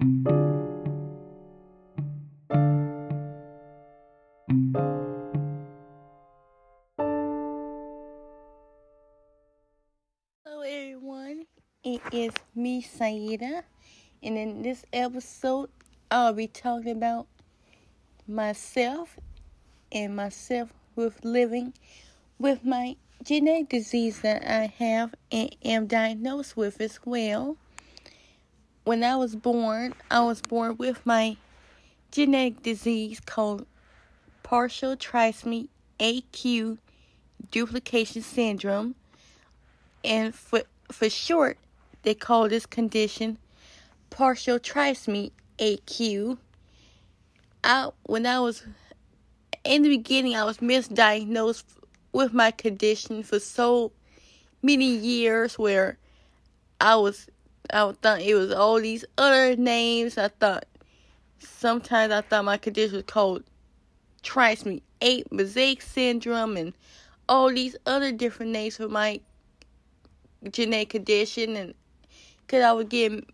Hello, everyone. It is me, Saida, and in this episode, I'll be talking about myself and myself with living with my genetic disease that I have and am diagnosed with as well. When I was born, I was born with my genetic disease called partial trisomy 8q duplication syndrome, and for for short, they call this condition partial trisomy 8q. I when I was in the beginning, I was misdiagnosed with my condition for so many years where I was I thought it was all these other names. I thought sometimes I thought my condition was called trisomy 8 mosaic syndrome and all these other different names for my genetic condition and because I was getting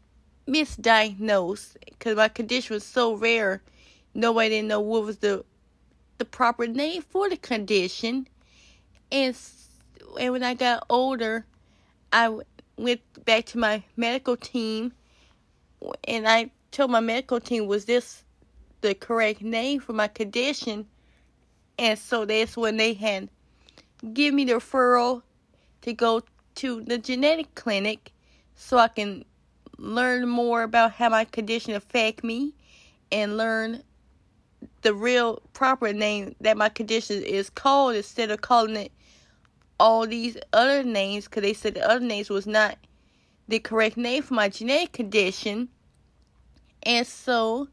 misdiagnosed because my condition was so rare nobody didn't know what was the the proper name for the condition and and when I got older, I went back to my medical team, and I told my medical team was this the correct name for my condition, and so that's when they had give me the referral to go to the genetic clinic so I can learn more about how my condition affect me and learn the real proper name that my condition is called instead of calling it all these other names because they said the other names was not the correct name for my genetic condition. And so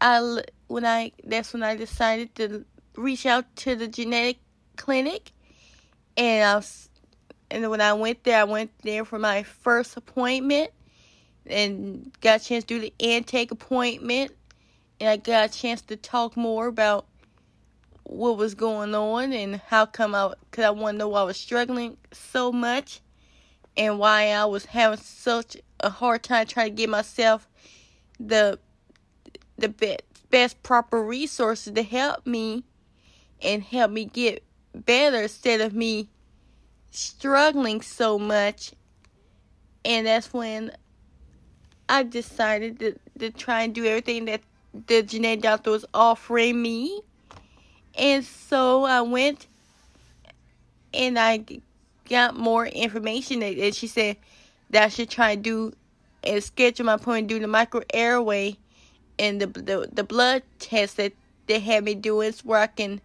I when I that's when I decided to reach out to the genetic clinic and I was, and when I went there I went there for my first appointment and got a chance to do the intake appointment and I got a chance to talk more about what was going on and how come I, because I want to know why I was struggling so much and why I was having such a hard time trying to get myself the the best, best proper resources to help me and help me get better instead of me struggling so much. And that's when I decided to, to try and do everything that the genetic doctor was offering me and so I went and I got more information and she said that I should try and do and schedule my appointment do the micro airway and the, the the blood test that they had me doing where I can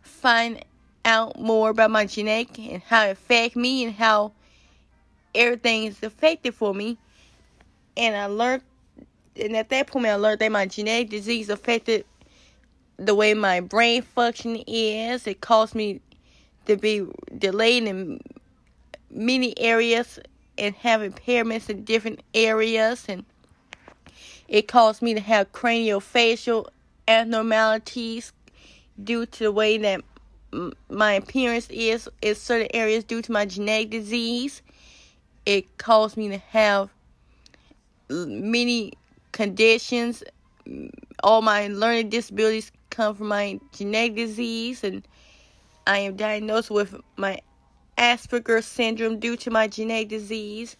find out more about my genetic and how it affect me and how everything is affected for me. And I learned and at that point I learned that my genetic disease affected the way my brain function is. It caused me to be delayed in many areas and have impairments in different areas and it caused me to have craniofacial abnormalities due to the way that my appearance is in certain areas due to my genetic disease. It caused me to have many conditions. All my learning disabilities come from my genetic disease, and I am diagnosed with my Asperger syndrome due to my genetic disease.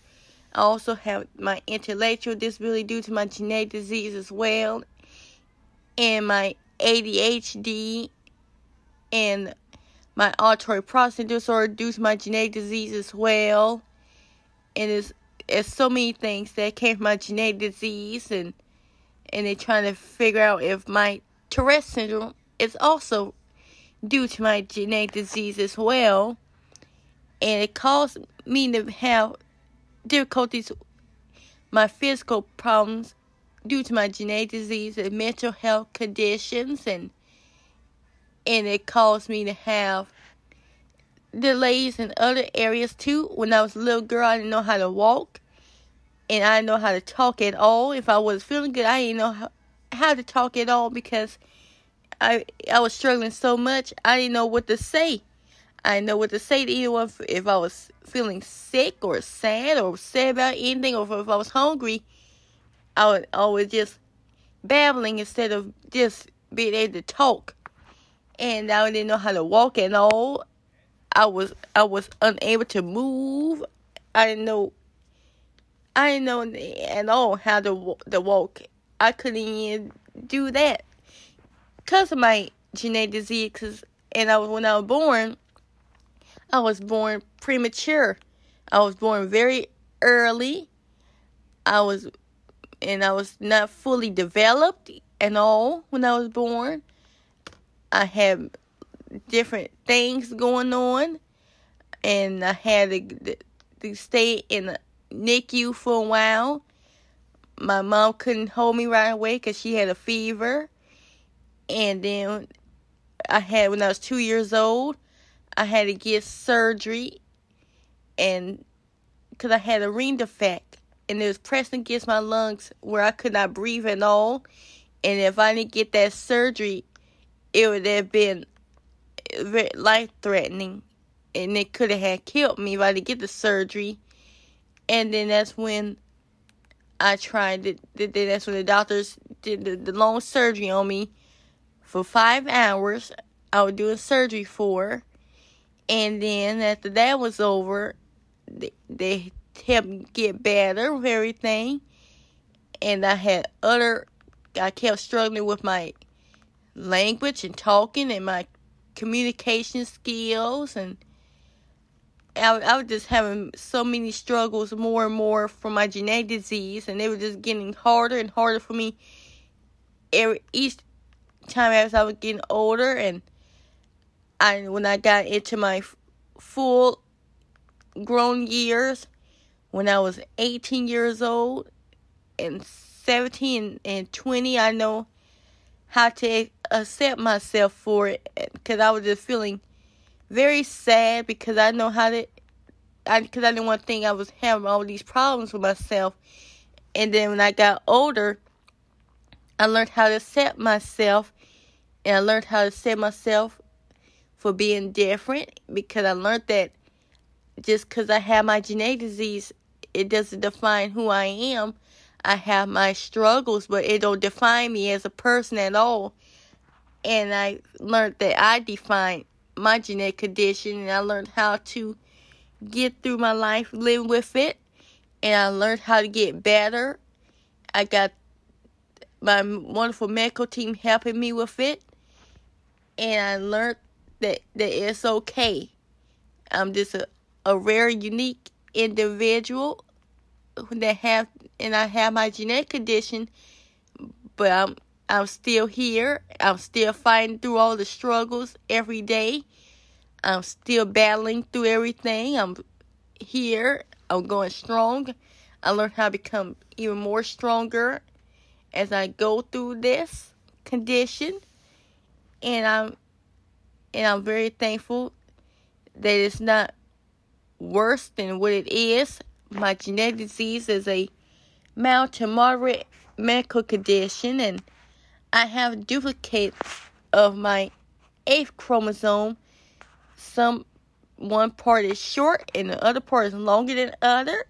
I also have my intellectual disability due to my genetic disease as well, and my ADHD and my auditory processing disorder due to my genetic disease as well. And it's, it's so many things that came from my genetic disease, and and they're trying to figure out if my Tourette syndrome is also due to my genetic disease as well, and it caused me to have difficulties, my physical problems due to my genetic disease and mental health conditions, and and it caused me to have delays in other areas too. When I was a little girl, I didn't know how to walk, and I didn't know how to talk at all. If I was feeling good, I didn't know how how to talk at all because I I was struggling so much. I didn't know what to say. I didn't know what to say to anyone if I was feeling sick or sad or sad about anything or if I was hungry. I was always just babbling instead of just being able to talk. And I didn't know how to walk at all. I was I was unable to move. I didn't know I know at all how to to walk. I couldn't do that because of my genetic disease. And I was when I was born, I was born premature. I was born very early. I was and I was not fully developed and all when I was born. I had different things going on, and I had to, to stay in the NICU for a while. My mom couldn't hold me right away because she had a fever, and then I had when I was two years old, I had to get surgery, and because I had a ring defect, and it was pressing against my lungs where I could not breathe at all. And if I didn't get that surgery, it would have been life threatening, and it could have had killed me if I didn't get the surgery. And then that's when I tried it. That's when the doctors did the, the long surgery on me for five hours. I was doing surgery for, and then after that was over, they, they helped me get better with everything. And I had other, I kept struggling with my language and talking and my communication skills and I, I was just having so many struggles more and more from my genetic disease and they were just getting harder and harder for me every each time as I was getting older and I when I got into my full grown years when I was 18 years old and 17 and 20 I know how to accept myself for it because I was just feeling very sad because I know how to I because I didn't want to think I was having all these problems with myself. And then when I got older, I learned how to accept myself and I learned how to accept myself for being different because I learned that just because I have my genetic disease, it doesn't define who I am. I have my struggles, but it don't define me as a person at all. And I learned that I define my genetic condition, and I learned how to get through my life, live with it, and I learned how to get better. I got my wonderful medical team helping me with it, and I learned that that it's okay. I'm just a, a rare, unique individual that have and I have my genetic condition, but I'm I'm still here. I'm still fighting through all the struggles every day. I'm still battling through everything. I'm here. I'm going strong. I learned how to become even more stronger as I go through this condition. And I'm and I'm very thankful that it's not worse than what it is. My genetic disease is a mild to moderate medical condition, and I have duplicates of my eighth chromosome. Some one part is short and the other part is longer than the other.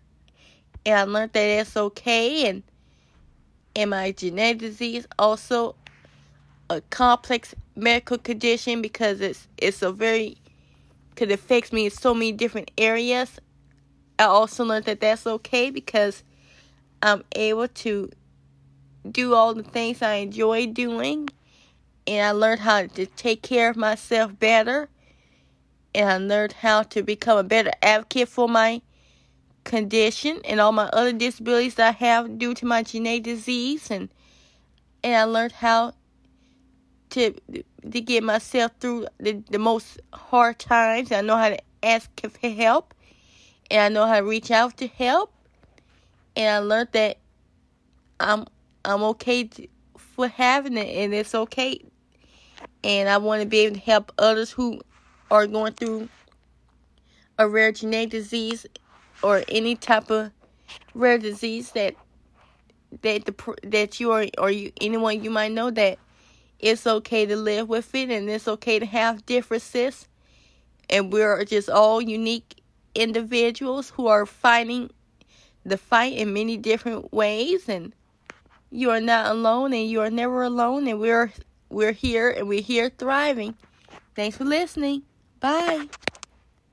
And I learned that that's okay. And and my genetic disease also a complex medical condition because it's it's a very because it affects me in so many different areas. I also learned that that's okay because I'm able to do all the things I enjoy doing. And I learned how to take care of myself better. And I learned how to become a better advocate for my condition and all my other disabilities I have due to my genetic disease. And and I learned how to to get myself through the, the most hard times. I know how to ask for help. And I know how to reach out to help and I learned that I'm I'm okay for having it, and it's okay. And I want to be able to help others who are going through a rare genetic disease or any type of rare disease that that the that you are or you anyone you might know that it's okay to live with it and it's okay to have differences and we're just all unique individuals who are fighting the fight in many different ways and You are not alone and you are never alone and we're we're here and we're here thriving. Thanks for listening. Bye.